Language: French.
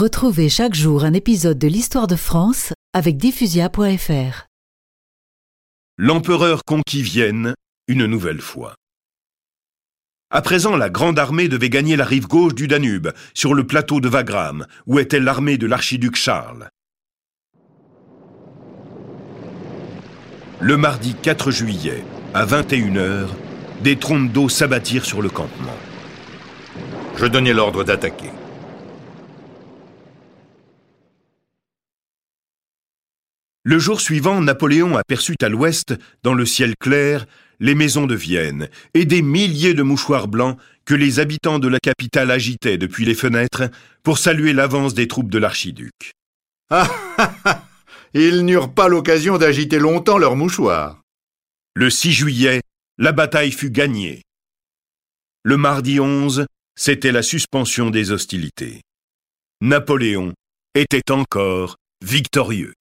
Retrouvez chaque jour un épisode de l'histoire de France avec diffusia.fr. L'empereur conquit Vienne une nouvelle fois. À présent, la grande armée devait gagner la rive gauche du Danube, sur le plateau de Wagram, où était l'armée de l'archiduc Charles. Le mardi 4 juillet, à 21h, des trompes d'eau s'abattirent sur le campement. Je donnais l'ordre d'attaquer. Le jour suivant, Napoléon aperçut à l'ouest, dans le ciel clair, les maisons de Vienne et des milliers de mouchoirs blancs que les habitants de la capitale agitaient depuis les fenêtres pour saluer l'avance des troupes de l'archiduc. Ah, ah, ah Ils n'eurent pas l'occasion d'agiter longtemps leurs mouchoirs. Le 6 juillet, la bataille fut gagnée. Le mardi 11, c'était la suspension des hostilités. Napoléon était encore victorieux.